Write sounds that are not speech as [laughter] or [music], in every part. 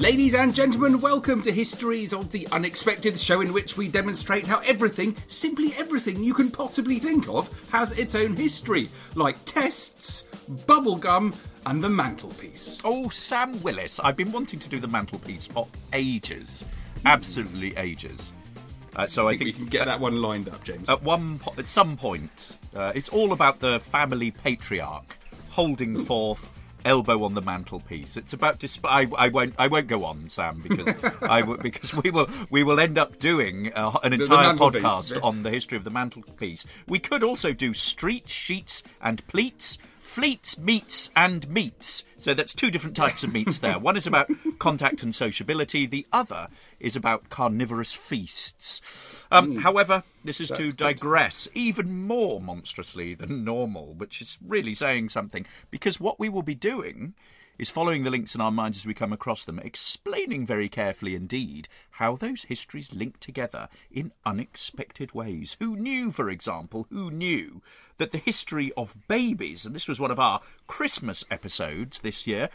Ladies and gentlemen, welcome to Histories of the Unexpected, the show in which we demonstrate how everything, simply everything you can possibly think of, has its own history, like tests, bubblegum, and the mantelpiece. Oh, Sam Willis. I've been wanting to do the mantelpiece for ages. Absolutely ages. Uh, so I I think we can get that one lined up, James. at one po- at some point, uh, it's all about the family patriarch holding forth, elbow on the mantelpiece. It's about disp- I, I won't I won't go on, Sam, because I w- [laughs] because we will we will end up doing uh, an entire podcast on the history of the mantelpiece. We could also do street sheets and pleats. Fleets, meats, and meats. So that's two different types of meats there. One is about contact and sociability. The other is about carnivorous feasts. Um, However, this is to. That's good. digress even more monstrously than normal, which is really saying something, because what we will be doing is following the links in our minds as we come across them, explaining very carefully indeed how those histories link together in unexpected ways. Who knew, for example, who knew that the history of babies, and this was one of our Christmas episodes this year,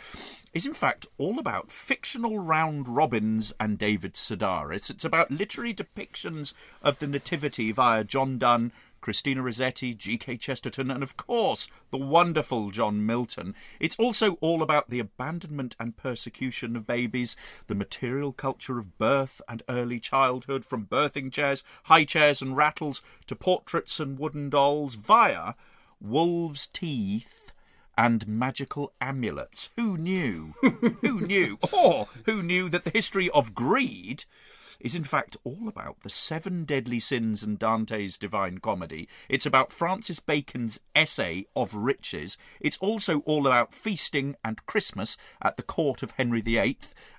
is in fact all about fictional round robins and David Sedaris. It's about literary depictions of the Nativity via John Donne, Christina Rossetti, G.K. Chesterton, and of course, the wonderful John Milton. It's also all about the abandonment and persecution of babies, the material culture of birth and early childhood, from birthing chairs, high chairs, and rattles to portraits and wooden dolls, via wolves' teeth and magical amulets. Who knew? [laughs] who knew? Or who knew that the history of greed is in fact all about the seven deadly sins and Dante's Divine Comedy. It's about Francis Bacon's essay of riches. It's also all about feasting and Christmas at the court of Henry VIII.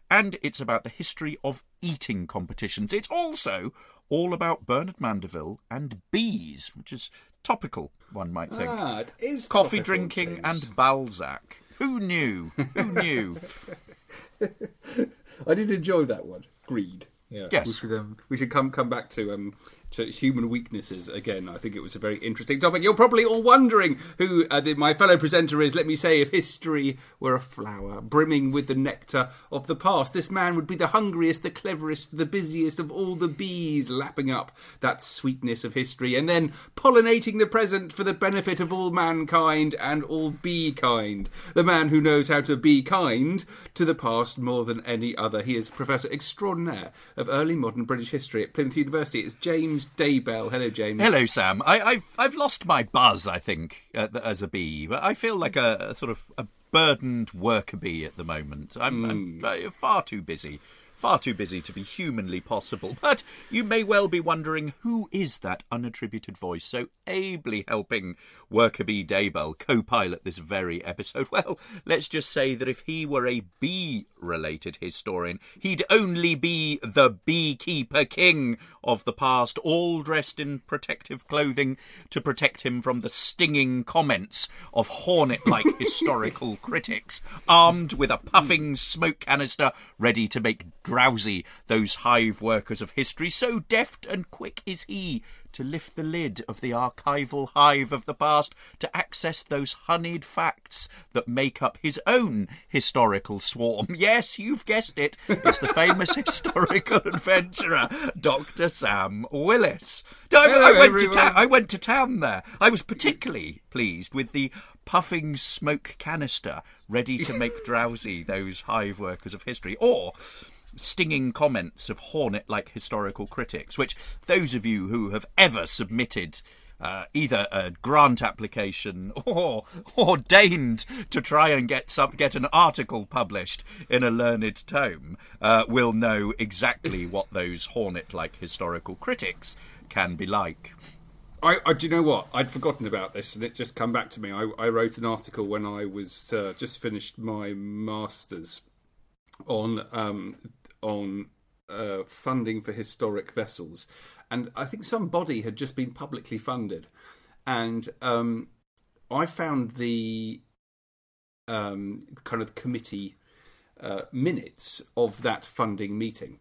And it's about the history of eating competitions. It's also all about Bernard Mandeville and bees, which is topical, one might think. ah, it is Coffee drinking and Balzac. Who knew? Who knew? [laughs] I did enjoy that one. Greed. Yeah. Yes. We should um, we should come come back to um to human weaknesses again. I think it was a very interesting topic. You're probably all wondering who uh, the, my fellow presenter is. Let me say, if history were a flower brimming with the nectar of the past, this man would be the hungriest, the cleverest, the busiest of all the bees, lapping up that sweetness of history and then pollinating the present for the benefit of all mankind and all bee kind. The man who knows how to be kind to the past more than any other. He is Professor Extraordinaire of Early Modern British History at Plymouth University. It's James Daybell. Hello, James. Hello, Sam. I, I've I've lost my buzz. I think uh, as a bee, but I feel like a, a sort of a burdened worker bee at the moment. I'm, I'm uh, far too busy. Far too busy to be humanly possible. But you may well be wondering who is that unattributed voice so ably helping Worker Bee Daybell co pilot this very episode? [laughs] Well, let's just say that if he were a bee related historian, he'd only be the beekeeper king of the past, all dressed in protective clothing to protect him from the stinging comments of hornet like [laughs] historical critics, armed with a puffing smoke canister ready to make drowsy those hive workers of history. So deft and quick is he to lift the lid of the archival hive of the past to access those honeyed facts that make up his own historical swarm. [laughs] Yes, you've guessed it. It's the famous [laughs] historical adventurer, Dr. Sam Willis. I- Hello, I, went to town. I went to town there. I was particularly pleased with the puffing smoke canister ready to make [laughs] drowsy those hive workers of history, or stinging comments of hornet like historical critics, which those of you who have ever submitted uh, either a grant application [laughs] or or deigned to try and get some get an article published in a learned tome uh, will know exactly what those hornet like historical critics can be like. I, I, do you know what? I'd forgotten about this, and it just come back to me. I, I wrote an article when I was uh, just finished my masters on um, on uh, funding for historic vessels, and I think some body had just been publicly funded, and um, I found the um, kind of committee uh, minutes of that funding meeting.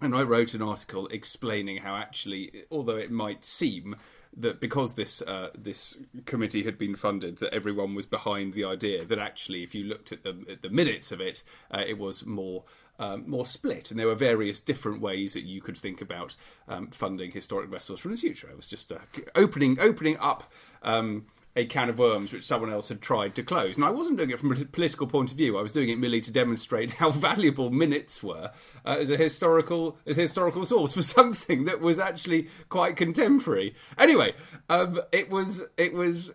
And I wrote an article explaining how actually, although it might seem that because this uh, this committee had been funded, that everyone was behind the idea. That actually, if you looked at the at the minutes of it, uh, it was more. Um, more split, and there were various different ways that you could think about um, funding historic vessels from the future. It was just uh, opening opening up um, a can of worms which someone else had tried to close. And I wasn't doing it from a political point of view. I was doing it merely to demonstrate [laughs] how valuable minutes were uh, as a historical as a historical source for [laughs] something that was actually quite contemporary. Anyway, um, it was it was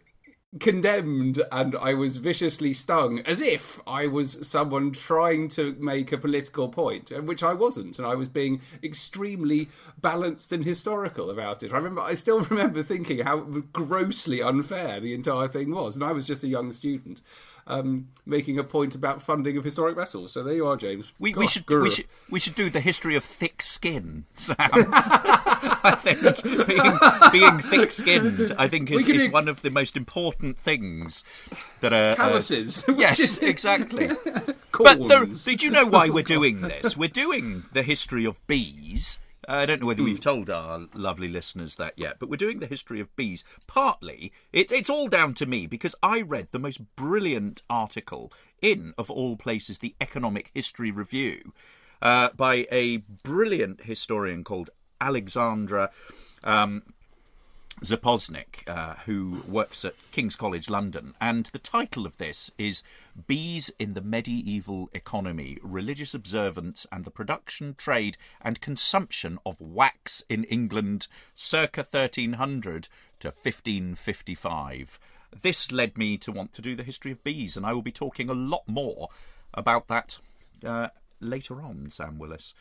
condemned and I was viciously stung as if I was someone trying to make a political point, which I wasn't, and I was being extremely balanced and historical about it. I remember, I still [laughs] remember thinking how grossly unfair the entire thing was, and I was just a young student um, making a point about funding of historic vessels. So there you are, James. We, we should we should we should do the history of thick skin, Sam. [laughs] I think being, being thick-skinned, I think, is, is do... one of the most important things that are calluses. [laughs] Uh, yes, exactly. [laughs] but there, did you know why we're doing this? We're doing the history of bees I don't know whether we've hmm. told our lovely listeners that yet, but we're doing the history of bees. Partly, it, it's all down to me because I read the most brilliant article in, of all places, the Economic History Review uh, by a brilliant historian called Alexandra. Um, Sapoznik, uh, who works at King's College London, and the title of this is Bees in the Medieval Economy Religious Observance and the Production, Trade, and Consumption of Wax in England circa 1300 to 1555. This led me to want to do the history of bees, and I will be talking a lot more about that uh, later on, Sam Willis.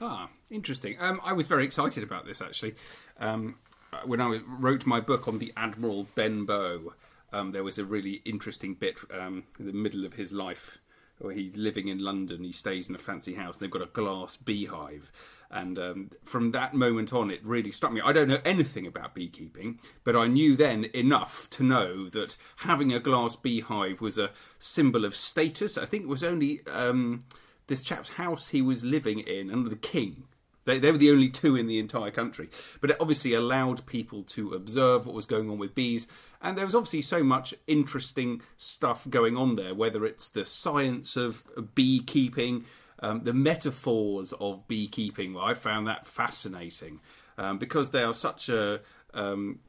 Ah, interesting. Um, I was very excited about this actually. Um, when I wrote my book on the Admiral Benbow, um, there was a really interesting bit um, in the middle of his life where he's living in London. He stays in a fancy house, and they've got a glass beehive. And um, from that moment on, it really struck me. I don't know anything about beekeeping, but I knew then enough to know that having a glass beehive was a symbol of status. I think it was only um, this chap's house he was living in under the king they, they were the only two in the entire country. But it obviously allowed people to observe what was going on with bees. And there was obviously so much interesting stuff going on there, whether it's the science of beekeeping, um, the metaphors of beekeeping. Well, I found that fascinating um, because they are such a um,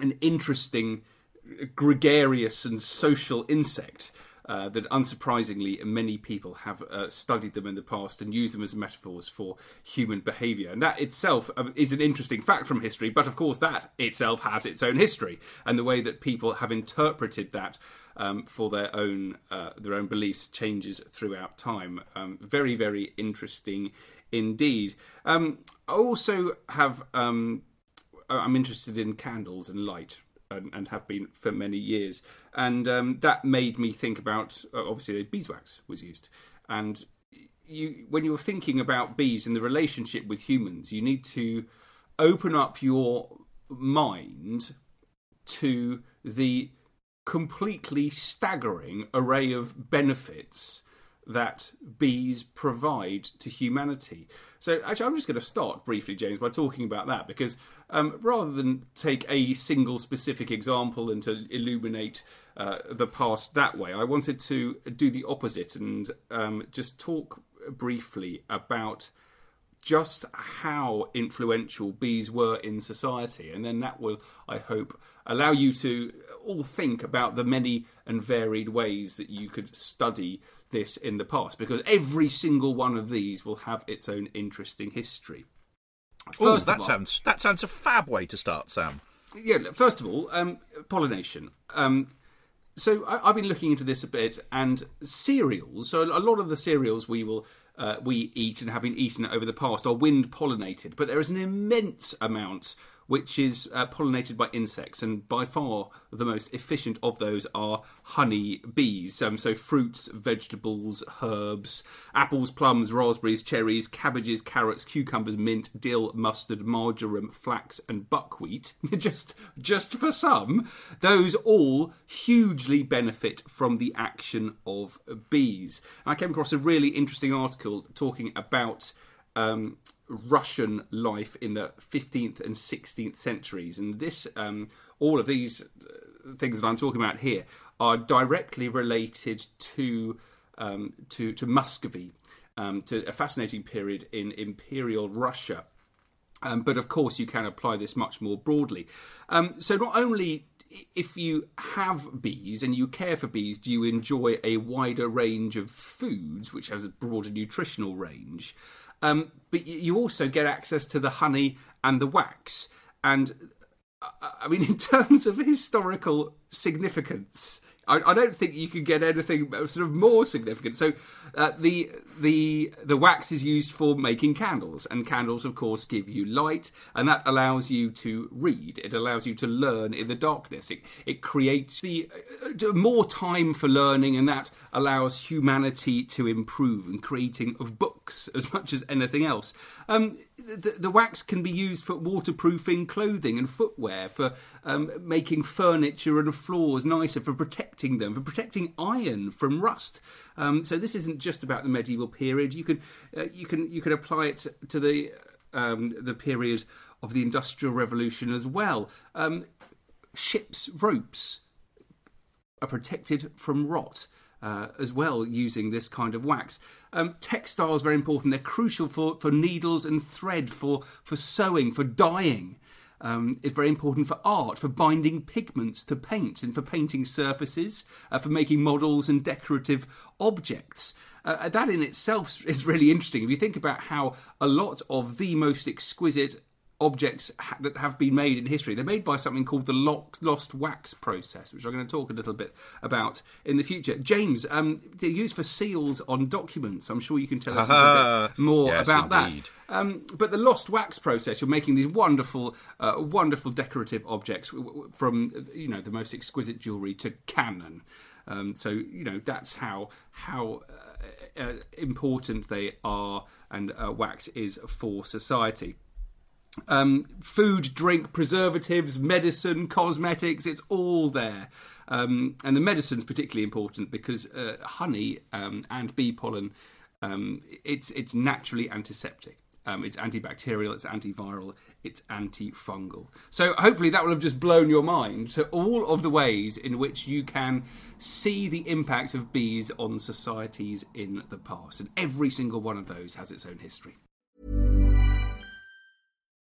an interesting, gregarious, and social insect. Uh, that unsurprisingly many people have uh, studied them in the past and used them as metaphors for human behaviour. And that itself uh, is an interesting fact from history, but of course, that itself has its own history and the way that people have interpreted that. Um, for their own uh, their own beliefs changes throughout time. Um, very very interesting indeed. Um, I also have um, I'm interested in candles and light and, and have been for many years. And um, that made me think about uh, obviously beeswax was used, and you when you're thinking about bees in the relationship with humans, you need to open up your mind to the completely staggering array of benefits that bees provide to humanity. So, actually, I'm just going to start briefly, James, by talking about that because um, rather than take a single specific example and to illuminate uh, the past that way, I wanted to do the opposite and um, just talk briefly about just how influential bees were in society. And then that will, I hope, allow you to all think about the many and varied ways that you could study this in the past, because every single one of these will have its own interesting history. First Ooh, that all, sounds that sounds a fab way to start, Sam. Yeah. First of all, um, pollination. Um, so I, have been looking into this a bit, and cereals. So a lot of the cereals we will uh, we eat and have been eaten over the past are wind pollinated, but there is an immense amount which is uh, pollinated by insects, and by far the most efficient of those are honey bees. Um, so fruits, vegetables, herbs, apples, plums, raspberries, cherries, cabbages, carrots, cucumbers, mint, dill, mustard, marjoram, flax, and buckwheat. [laughs] just just for some, those all hugely benefit from the action of bees. I came across a really interesting article talking about um, Russian life in the 15th and 16th centuries, and this, um, all of these uh, things that I'm talking about here are directly related to um, to, to Muscovy, um, to a fascinating period in Imperial Russia. Um, but of course, you can apply this much more broadly. Um, so, not only if you have bees and you care for bees, do you enjoy a wider range of foods, which has a broader nutritional range? Um, but you also get access to the honey and the wax. And uh, I mean, [laughs] in terms of historical significance, I, I, don't think you can get anything sort of more significant. So, uh, the the the wax is used for making candles, and candles, of course, give you light, and that allows you to read. It allows you to learn in the darkness. It it creates the uh, more time for learning, and that allows humanity to improve in creating of books [laughs] as much as anything else. Um, the, the, wax can be used for waterproofing clothing and footwear, for um, making furniture and floors nicer, for protecting them, for protecting iron from rust. Um, so this isn't just about the medieval period. You can uh, you can you can apply it to the um, the period of the Industrial Revolution as well. Um, ships' ropes are protected from rot uh, as well using this kind of wax. Um, textiles very important. They're crucial for, for needles and thread, for, for sewing, for dyeing. Um, it's very important for art, for binding pigments to paint, and for painting surfaces, uh, for making models and decorative objects. Uh, that in itself is really interesting. If you think about how a lot of the most exquisite objects ha- that have been made in history. They're made by something called the lost wax process, which I'm going to talk a little bit about in the future. James, um, they're used for seals on documents. I'm sure you can tell us a little bit more yes, about indeed. that. Um, but the lost wax process, you're making these wonderful, uh, wonderful decorative objects from you know the most exquisite jewellery to cannon. Um, so you know that's how how uh, uh, important they are, and uh, wax is for society um, food, drink, preservatives, medicine, cosmetics, it's all there. Um, and the medicine's particularly important because uh, honey um, and bee pollen, um, it's, it's naturally antiseptic. Um, it's antibacterial, it's antiviral, it's antifungal. So hopefully that will have just blown your mind. So all of the ways in which you can see the impact of bees on societies in the past, and every single one of those has its own history.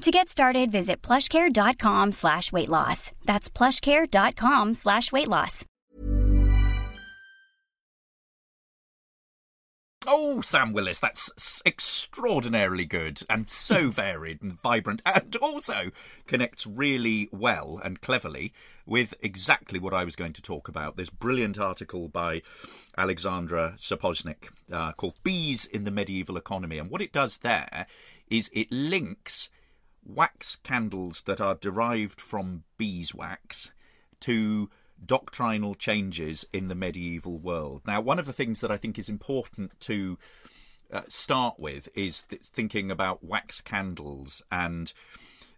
To get started, visit plushcare.com slash weight loss. That's plushcare.com slash weight loss. Oh, Sam Willis, that's extraordinarily good and so [laughs] varied and vibrant, and also connects really well and cleverly with exactly what I was going to talk about. This brilliant article by Alexandra Sapoznik uh, called Bees in the Medieval Economy. And what it does there is it links wax candles that are derived from beeswax to doctrinal changes in the medieval world. Now, one of the things that I think is important to uh, start with is th- thinking about wax candles, and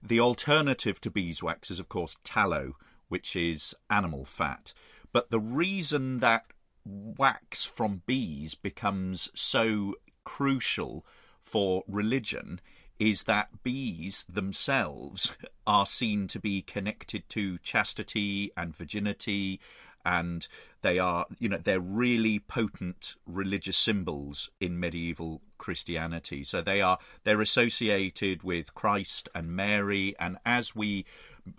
the alternative to beeswax is, of course, tallow, which is animal fat. But the reason that wax from bees becomes so crucial for religion is that bees themselves are seen to be connected to chastity and virginity and they are you know they're really potent religious symbols in medieval christianity. So they are they're associated with christ and mary and as we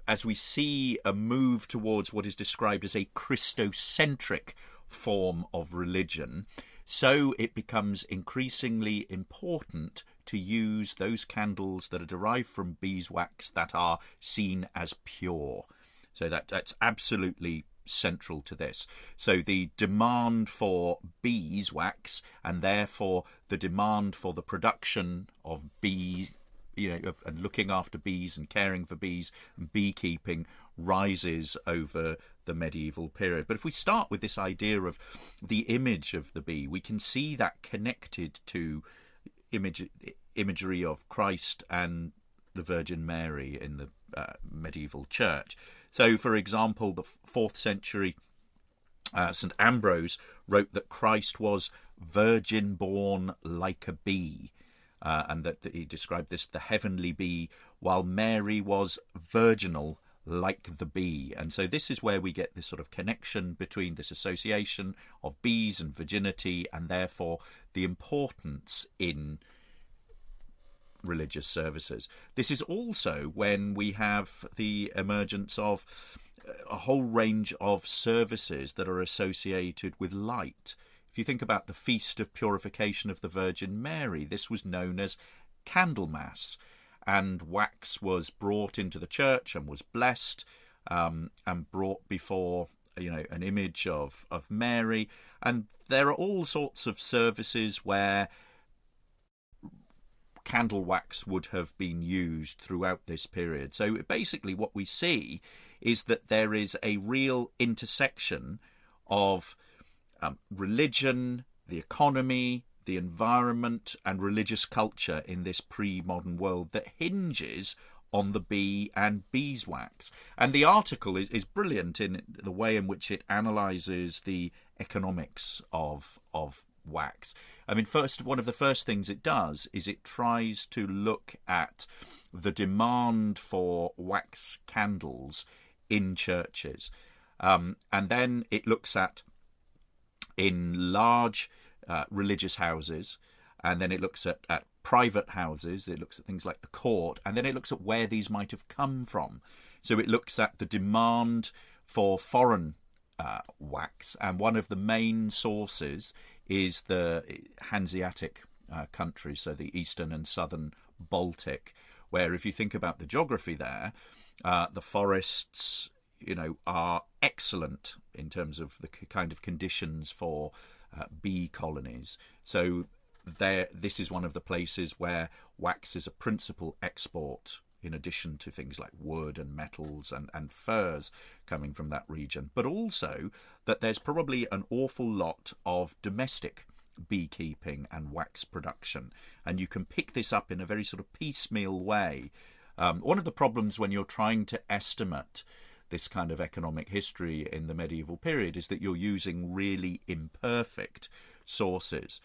as we see a move towards what is described as a christocentric form of religion so it becomes increasingly important to use those candles that are derived from beeswax that are seen as pure. So that that's absolutely central to this. So the demand for beeswax and therefore the demand for the production of bee you know, and looking after bees and caring for bees and beekeeping rises over the medieval period. But if we start with this idea of the image of the bee, we can see that connected to image, imagery of Christ and the Virgin Mary in the uh, medieval church. So, for example, the fourth century uh, St. Ambrose wrote that Christ was virgin born like a bee. Uh, and that, that, he described this the heavenly bee, while Mary was virginal like the bee. And so this is where we get this sort of connection between this association of bees and virginity, and therefore the importance in religious services. This is also when we have the emergence of uh, a whole range of services that are associated with light. If you think about the Feast of Purification of the Virgin Mary, this was known as Candlemas, and wax was brought into the church and was blessed um, and brought before you know an image of of Mary, and there are all sorts of services where candle wax would have been used throughout this period. So basically, what we see is that there is a real intersection of um, religion, the economy, the environment, and religious culture in this pre modern world that hinges on the bee and beeswax. And the article is, is brilliant in the way in which it analyzes the economics of of wax. I mean, first, one of the first things it does is it tries to look at the demand for wax candles in churches. Um, and then it looks at in large uh, religious houses, and then it looks at, at private houses, it looks at things like the court, and then it looks at where these might have come from. So it looks at the demand for foreign uh, wax, and one of the main sources is the Hanseatic uh, countries, so the eastern and southern Baltic, where if you think about the geography there, uh, the forests, you know, are excellent in terms of the kind of conditions for uh, bee colonies. So there, this is one of the places where wax is a principal export in addition to things like wood and metals and, and furs coming from that region, but also that there's probably an awful lot of domestic beekeeping and wax production. And you can pick this up in a very sort of piecemeal way. Um, one of the problems when you're trying to estimate this kind of economic history in the medieval period is that you're using really imperfect sources.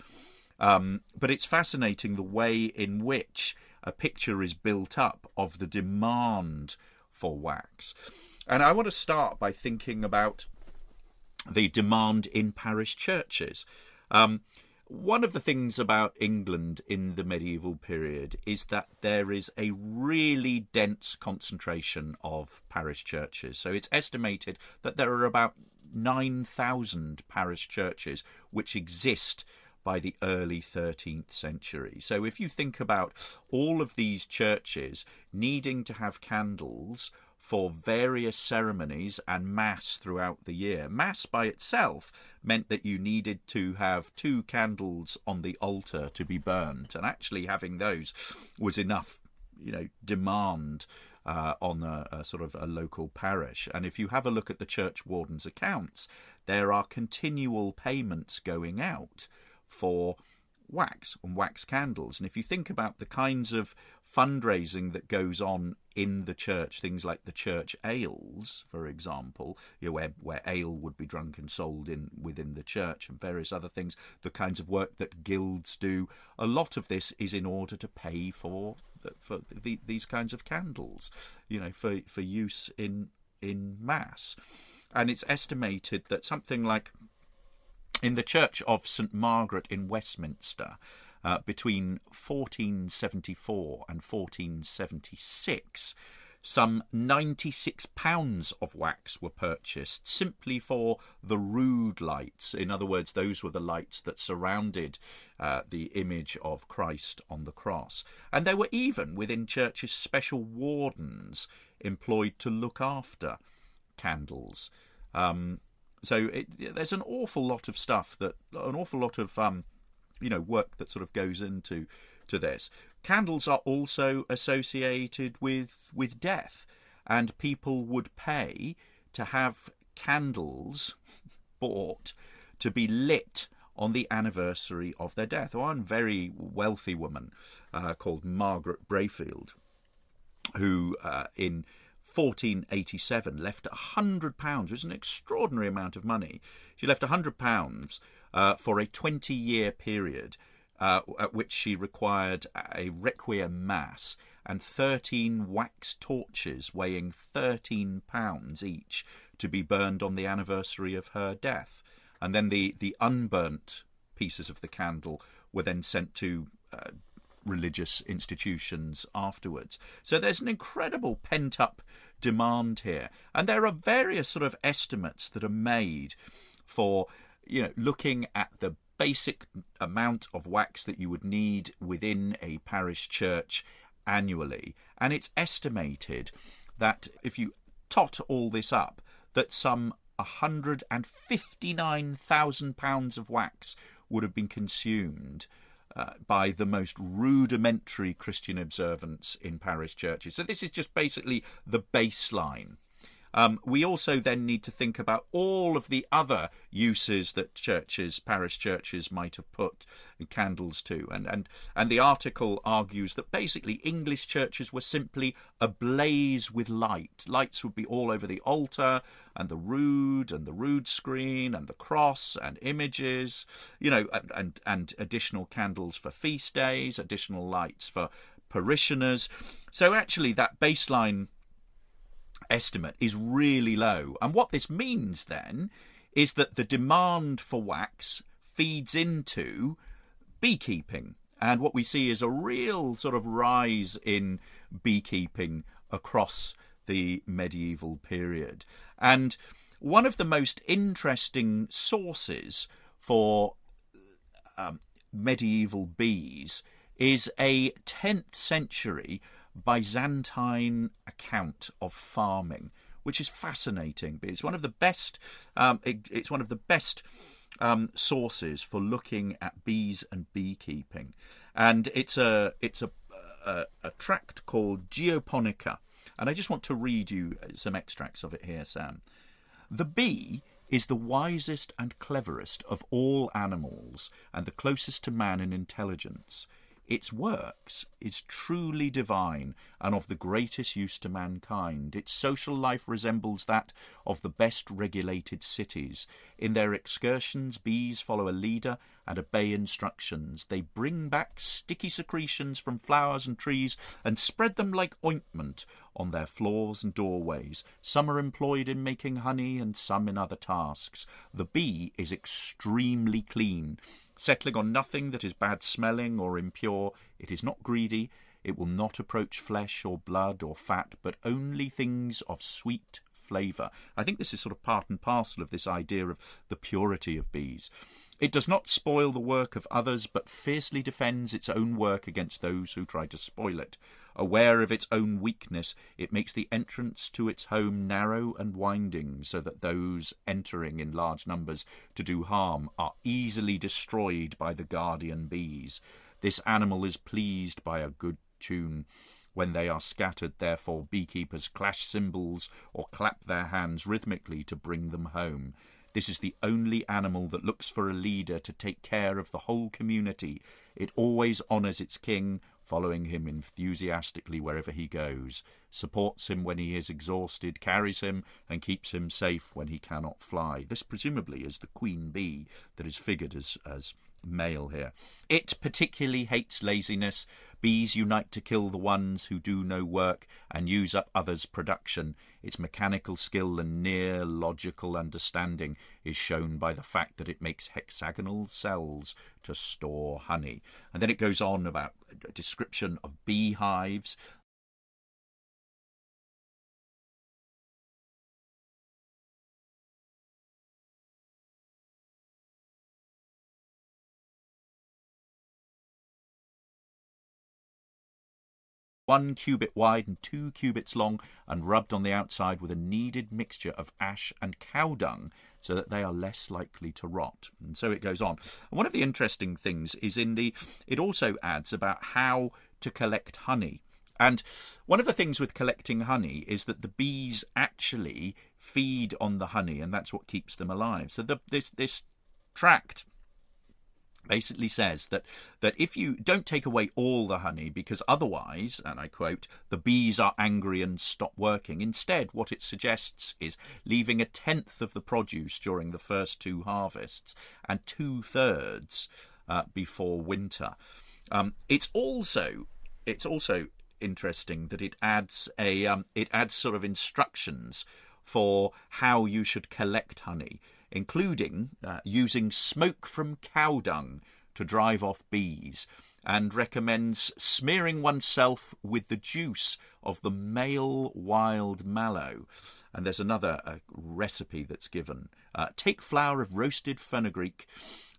Um, but it's fascinating the way in which a picture is built up of the demand for wax. And I want to start by thinking about the demand in parish churches. Um, one of the things about England in the medieval period is that there is a really dense concentration of parish churches. So it's estimated that there are about 9,000 parish churches which exist by the early 13th century. So if you think about all of these churches needing to have candles for various ceremonies and Mass throughout the year. Mass by itself meant that you needed to have two candles on the altar to be burnt, and actually having those was enough, you know, demand. Uh, on a, a, sort of a local parish. And if you have a look at the church warden's accounts, there are continual payments going out for wax and wax candles. And if you think about the kinds of fundraising that goes on in the church, things like the church ales, for example, you know, where, where ale would be drunk and sold in within the church, and various other things, the kinds of work that guilds do, a lot of this is in order to pay for for the, these kinds of candles, you know, for for use in in mass, and it's estimated that something like in the Church of St Margaret in Westminster, uh, between 1474 and 1476, some 96 pounds of wax were purchased simply for the rood lights. In other words, those were the lights that surrounded uh, the image of Christ on the cross. And there were even within churches special wardens employed to look after candles. Um, so it, there's an awful lot of stuff that, an awful lot of um, you know work that sort of goes into to this. Candles are also associated with with death, and people would pay to have candles [laughs] bought to be lit on the anniversary of their death. One very wealthy woman uh, called Margaret Brayfield, who uh, in 1487 left a hundred pounds, which is an extraordinary amount of money. She left a hundred pounds uh, for a 20 year period. Uh, at which she required a requiem mass and 13 wax torches weighing 13 pounds each to be burned on the anniversary of her death and then the the unburnt pieces of the candle were then sent to uh, religious institutions afterwards. So there's an incredible pent up demand here, and there are various sort of estimates that are made for you know looking at the basic amount of wax that you would need within a parish church annually, and it's estimated that if you tot all this up, that some £159,000 of wax would have been consumed uh, by the most rudimentary Christian observance in parish churches. So, this is just basically the baseline. Um, we also then need to think about all of the other uses that churches, parish churches, might have put candles to, and and and the article argues that basically English churches were simply ablaze with light. Lights would be all over the altar and the rood and the rood screen and the cross and images, you know, and and, and additional candles for feast days, additional lights for parishioners. So actually, that baseline estimate is really low. And what this means then is that the demand for wax feeds into beekeeping. And what we see is a real sort of rise in beekeeping across the medieval period. And one of the most interesting sources for um, medieval bees is a 10th century Byzantine account of farming, which is fascinating. It's one of the best. Um, it, it's one of the best um, sources for looking at bees and beekeeping, and it's a it's a, a, a tract called Geoponica, and I just want to read you some extracts of it here, Sam. The bee is the wisest and cleverest of all animals, and the closest to man in intelligence. Its works is truly divine and of the greatest use to mankind. Its social life resembles that of the best regulated cities. In their excursions, bees follow a leader and obey instructions. They bring back sticky secretions from flowers and trees and spread them like ointment on their floors and doorways. Some are employed in making honey and some in other tasks. The bee is extremely clean settling on nothing that is bad smelling or impure. It is not greedy. It will not approach flesh or blood or fat, but only things of sweet flavour. I think this is sort of part and parcel of this idea of the purity of bees. It does not spoil the work of others, but fiercely defends its own work against those who try to spoil it. Aware of its own weakness, it makes the entrance to its home narrow and winding, so that those entering in large numbers to do harm are easily destroyed by the guardian bees. This animal is pleased by a good tune. When they are scattered, therefore, beekeepers clash cymbals or clap their hands rhythmically to bring them home. This is the only animal that looks for a leader to take care of the whole community. It always honours its king, following him enthusiastically wherever he goes, supports him when he is exhausted, carries him, and keeps him safe when he cannot fly. This presumably is the queen bee that is figured as, as male here. It particularly hates laziness. Bees unite to kill the ones who do no work and use up others' production. Its mechanical skill and near logical understanding is shown by the fact that it makes hexagonal cells to store honey. And then it goes on about a description of beehives, one cubit wide and two cubits long, and rubbed on the outside with a kneaded mixture of ash and cow dung, so that they are less likely to rot. And so it goes on. And one of the interesting things is in the it also adds about how to collect honey. And one of the things with collecting honey is that the bees actually feed on the honey, and that's what keeps them alive. So the, this this tract basically says that that if you don't take away all the honey because otherwise and I quote the bees are angry and stop working. Instead what it suggests is leaving a tenth of the produce during the first two harvests and two thirds uh, before winter. Um, it's also it's also interesting that it adds a um, it adds sort of instructions for how you should collect honey including uh, using smoke from cow dung to drive off bees, and recommends smearing oneself with the juice of the male wild mallow. And there's another uh, recipe that's given. Uh, take flour of roasted fenugreek,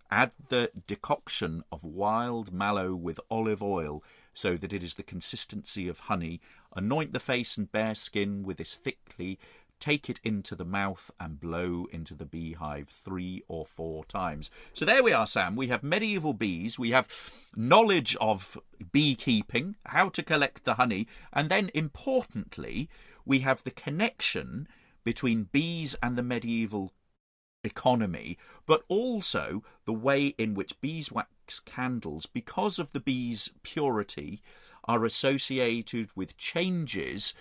add the decoction of wild mallow with olive oil so that it is the consistency of honey. Anoint the face and bare skin with this thickly take it into the mouth and blow into the beehive three or four times. So there we are, Sam. We have medieval bees, we have knowledge of beekeeping, how to collect the honey, and then importantly, we have the connection between bees and the medieval economy, but also the way in which beeswax candles, because of the bees' purity, are associated with changes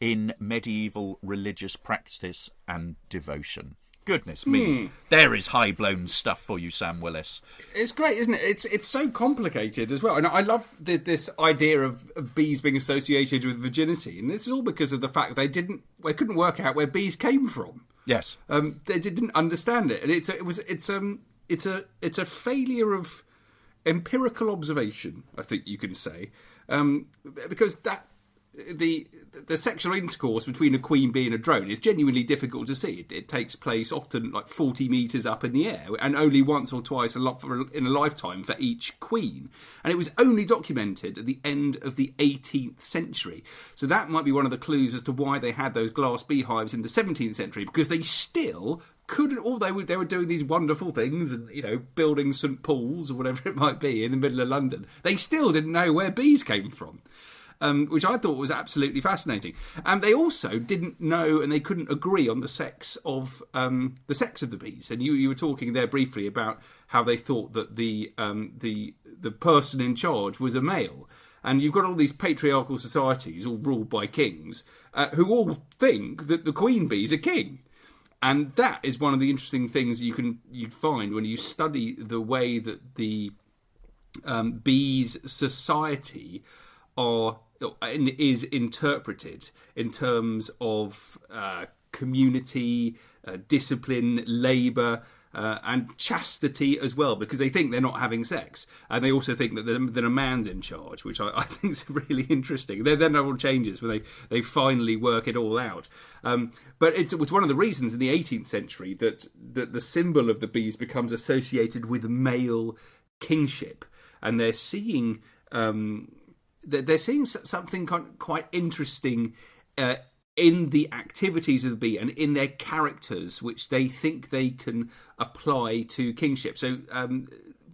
in medieval religious practice and devotion. Goodness me, mm. there is high blown stuff for you, Sam Willis. It's great, isn't it? It's it's so complicated as well, and I love the, this idea of, of, bees being associated with virginity, and this is all because of the fact they didn't, they couldn't work out where bees came from. Yes, um, they didn't understand it, and it's a, it was it's um it's a it's a failure of empirical observation, I think you can say, um, because that the the sexual intercourse between a queen bee and a drone is genuinely difficult to see. It, it takes place often like forty meters up in the air, and only once or twice a lot in a lifetime for each queen. And it was only documented at the end of the 18th century. So that might be one of the clues as to why they had those glass beehives in the 17th century, because they still couldn't all they were they were doing these wonderful things and you know building St Paul's or whatever [laughs] it might be in the middle of London. They still didn't know where bees came from um, which I thought was absolutely fascinating. And they also didn't know and they couldn't agree on the sex of um, the sex of the bees. And you, you were talking there briefly about how they thought that the um, the the person in charge was a male. And you've got all these patriarchal societies, all ruled by kings, uh, who all think that the queen bee is a king and that is one of the interesting things you can you find when you study the way that the um, bees society are is interpreted in terms of uh, community, uh, discipline, labour. Uh, and chastity as well, because they think they're not having sex, and they also think that, that a man's in charge, which I, [laughs] I think is really interesting. Then then all changes when they, they finally work it all out. Um, but it was one of the reasons in the 18th century that that the symbol of the bees becomes associated with male kingship, and they're seeing. Um, they're seeing something quite interesting uh, in the activities of the bee and in their characters, which they think they can apply to kingship. So um,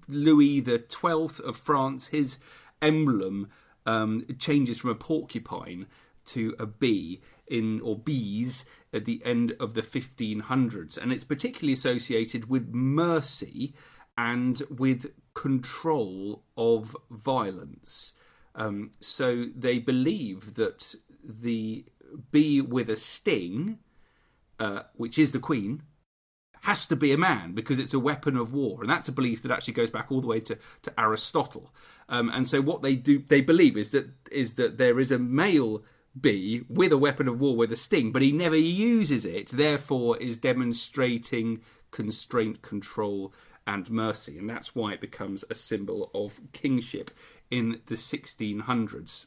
Louis the Twelfth of France, his emblem um, changes from a porcupine to a bee in or bees at the end of the 1500s, and it's particularly associated with mercy and with control of violence. Um, so they believe that the bee with a sting, uh, which is the queen, has to be a man because it's a weapon of war, and that's a belief that actually goes back all the way to, to Aristotle. Um, and so what they do, they believe is that is that there is a male bee with a weapon of war with a sting, but he never uses it. Therefore, is demonstrating constraint, control, and mercy, and that's why it becomes a symbol of kingship in the 1600s.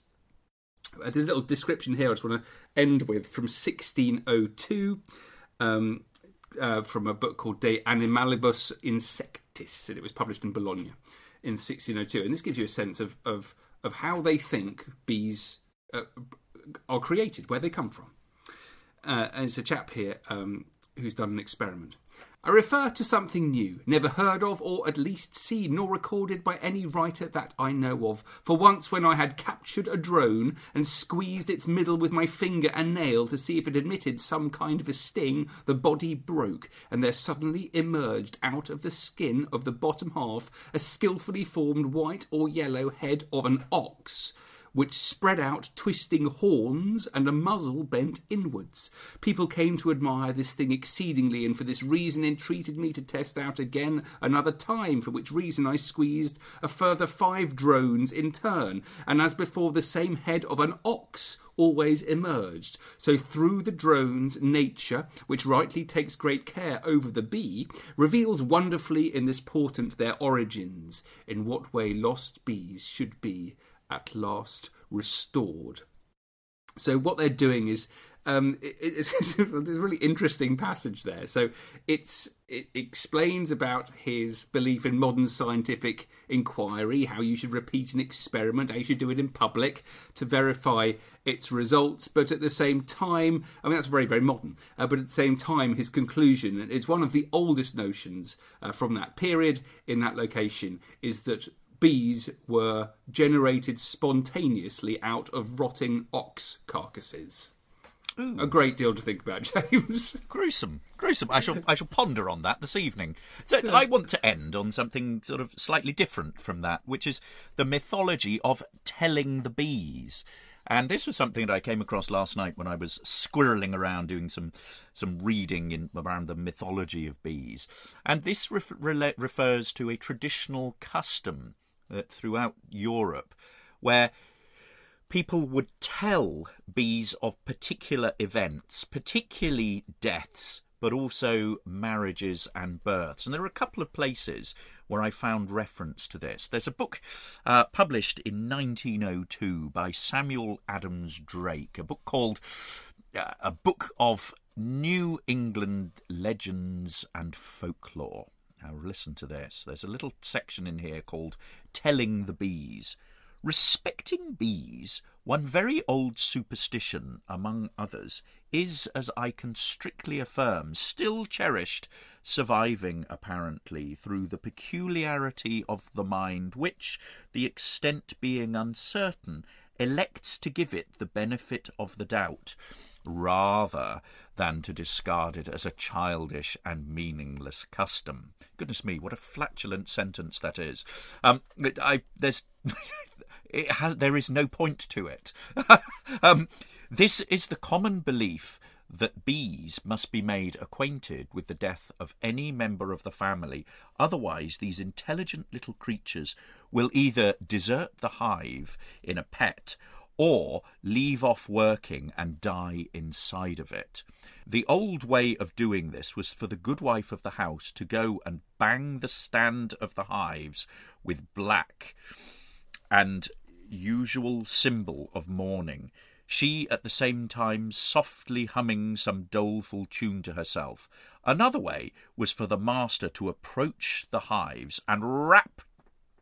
Uh, there's a little description here I just want to end with from 1602 um, uh, from a book called De Animalibus Insectis, and it was published in Bologna in 1602. And this gives you a sense of, of, of how they think bees uh, are created, where they come from. Uh, and it's a chap here um, who's done an experiment. I refer to something new, never heard of or at least seen nor recorded by any writer that I know of. For once, when I had captured a drone and squeezed its middle with my finger and nail to see if it emitted some kind of a sting, the body broke, and there suddenly emerged out of the skin of the bottom half a skilfully formed white or yellow head of an ox which spread out twisting horns and a muzzle bent inwards. People came to admire this thing exceedingly, and for this reason entreated me to test out again another time, for which reason I squeezed a further five drones in turn, and as before the same head of an ox always emerged. So through the drones, nature, which rightly takes great care over the bee, reveals wonderfully in this portent their origins, in what way lost bees should be at last restored. So what they're doing is um, [laughs] it, it's, there's a really interesting passage there. So it's it explains about his belief in modern scientific inquiry, how you should repeat an experiment, how you should do it in public to verify its results. But at the same time, I mean that's very very modern. Uh, but at the same time, his conclusion, and it's one of the oldest notions uh, from that period in that location, is that bees were generated spontaneously out of rotting ox carcasses. Ooh. A great deal to think about, [laughs] James. Gruesome, gruesome. I shall, I shall ponder on that this evening. So I want to end on something sort of slightly different from that, which is the mythology of telling the bees. And this was something that I came across last night when I was squirreling around doing some some reading in, around the mythology of bees. And this ref, refers to a traditional custom throughout Europe where people would tell bees of particular events, particularly deaths, but also marriages and births. And there are a couple of places where I found reference to this. There's a book uh, published in 1902 by Samuel Adams Drake, a book called uh, A Book of New England Legends and Folklore. Now, listen to this. There's a little section in here called Telling the Bees. Respecting bees, one very old superstition, among others, is, as I can strictly affirm, still cherished, surviving apparently through the peculiarity of the mind which, the extent being uncertain, elects to give it the benefit of the doubt rather than to discard it as a childish and meaningless custom. Goodness me, what a flatulent sentence that is. Um, I, there's, [laughs] it has, there is no point to it. [laughs] um, this is the common belief that bees must be made acquainted with the death of any member of the family, otherwise, these intelligent little creatures will either desert the hive in a pet or leave off working and die inside of it. The old way of doing this was for the good wife of the house to go and bang the stand of the hives with black and usual symbol of mourning, she at the same time softly humming some doleful tune to herself. Another way was for the master to approach the hives and rap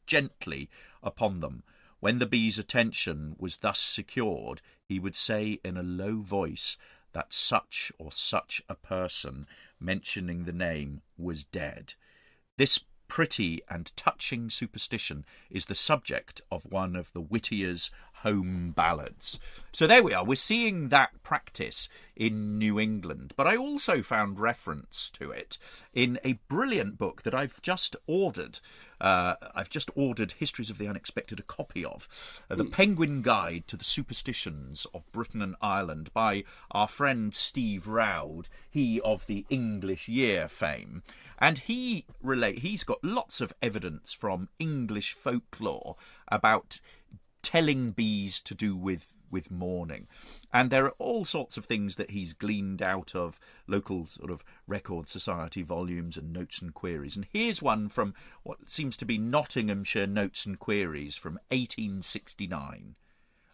gently upon them when the bee's attention was thus secured, he would say in a low voice that such or such a person, mentioning the name, was dead. This pretty and touching superstition is the subject of one of the Whittier's home ballads. So there we are. We're seeing that practice in New England. But I also found reference to it in a brilliant book that I've just ordered. Uh, I've just ordered Histories of the Unexpected, a copy of uh, The Penguin Guide to the Superstitions of Britain and Ireland by our friend Steve Roud, he of the English Year fame. And he relate he's got lots of evidence from English folklore about telling bees to do with with mourning. And there are all sorts of things that he's gleaned out of local sort of record society volumes and notes and queries. And here's one from what seems to be Nottinghamshire Notes and Queries from 1869.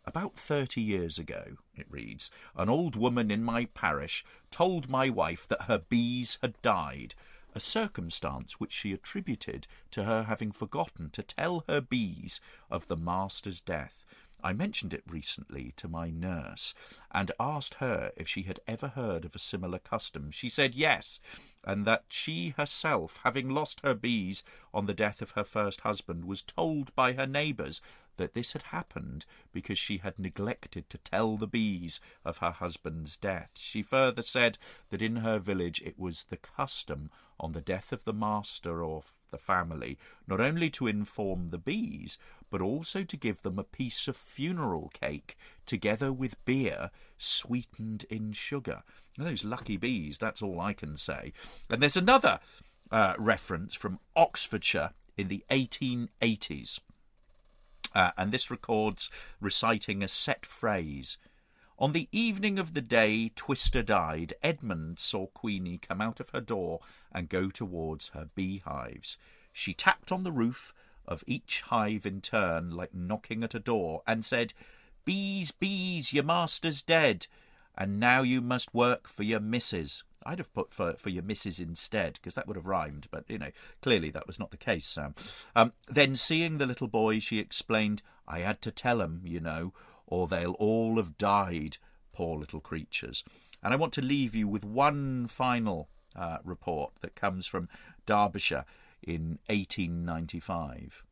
About thirty years ago, it reads, an old woman in my parish told my wife that her bees had died, a circumstance which she attributed to her having forgotten to tell her bees of the master's death. I mentioned it recently to my nurse and asked her if she had ever heard of a similar custom. She said yes, and that she herself, having lost her bees on the death of her first husband, was told by her neighbours that this had happened because she had neglected to tell the bees of her husband's death. She further said that in her village it was the custom on the death of the master or the family not only to inform the bees, but also to give them a piece of funeral cake together with beer sweetened in sugar. Those lucky bees, that's all I can say. And there's another uh, reference from Oxfordshire in the 1880s. Uh, and this records reciting a set phrase. On the evening of the day Twister died, Edmund saw Queenie come out of her door and go towards her beehives. She tapped on the roof of each hive in turn, like knocking at a door, and said, Bees, bees, your master's dead, and now you must work for your missus. I'd have put for, for your missus instead, because that would have rhymed, but, you know, clearly that was not the case, Sam. Um, then, seeing the little boy, she explained, I had to tell 'em, you know, or they'll all have died, poor little creatures. And I want to leave you with one final uh, report that comes from Derbyshire in 1895.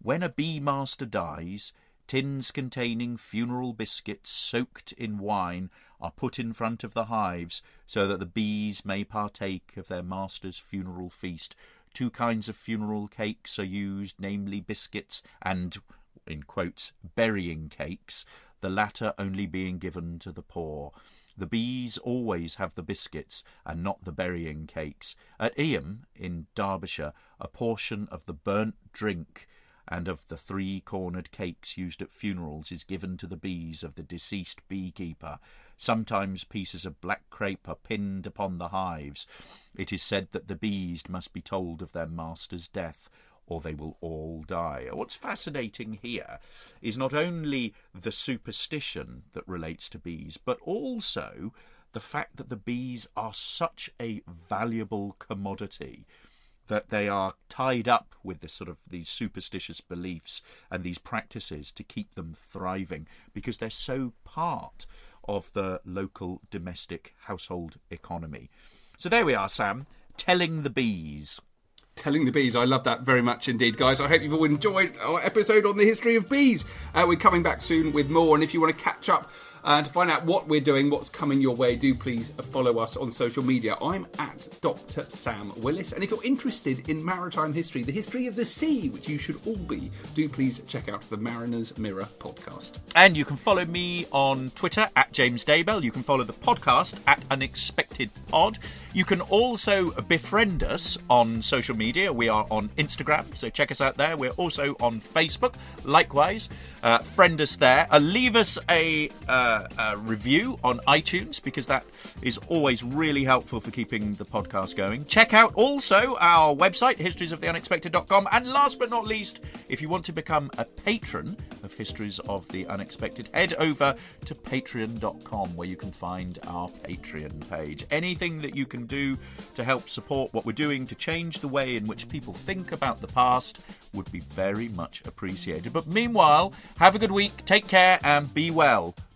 When a bee master dies, tins containing funeral biscuits soaked in wine are put in front of the hives so that the bees may partake of their master's funeral feast. Two kinds of funeral cakes are used, namely biscuits and, in quotes, burying cakes, the latter only being given to the poor. The bees always have the biscuits and not the burying cakes. At Eyam, in Derbyshire, a portion of the burnt drink and of the three cornered cakes used at funerals is given to the bees of the deceased beekeeper. Sometimes pieces of black crape are pinned upon the hives. It is said that the bees must be told of their master's death, or they will all die. What's fascinating here is not only the superstition that relates to bees, but also the fact that the bees are such a valuable commodity that they are tied up with this sort of these superstitious beliefs and these practices to keep them thriving because they're so part of the local domestic household economy. So there we are, Sam, telling the bees. Telling the bees. I love that very much indeed, guys. I hope you've all enjoyed our episode on the history of bees. Uh, we're coming back soon with more, and if you want to catch up uh, to find out what we're doing, what's coming your way, do please follow us on social media. I'm at Dr. Sam Willis, and if you're interested in maritime history, the history of the sea, which you should all be, do please check out the Mariner's Mirror podcast. And you can follow me on Twitter at James Daybell. You can follow the podcast at Unexpected Pod. You can also befriend us on social media. We are on Instagram, so check us out there. We're also on Facebook, likewise. Uh, friend us there. Uh, leave us a, uh, a review on iTunes because that is always really helpful for keeping the podcast going. Check out also our website, historiesoftheunexpected.com. And last but not least, if you want to become a patron of Histories of the Unexpected, head over to patreon.com where you can find our Patreon page. Anything that you can do to help support what we're doing to change the way in which people think about the past would be very much appreciated. But meanwhile, have a good week, take care, and be well.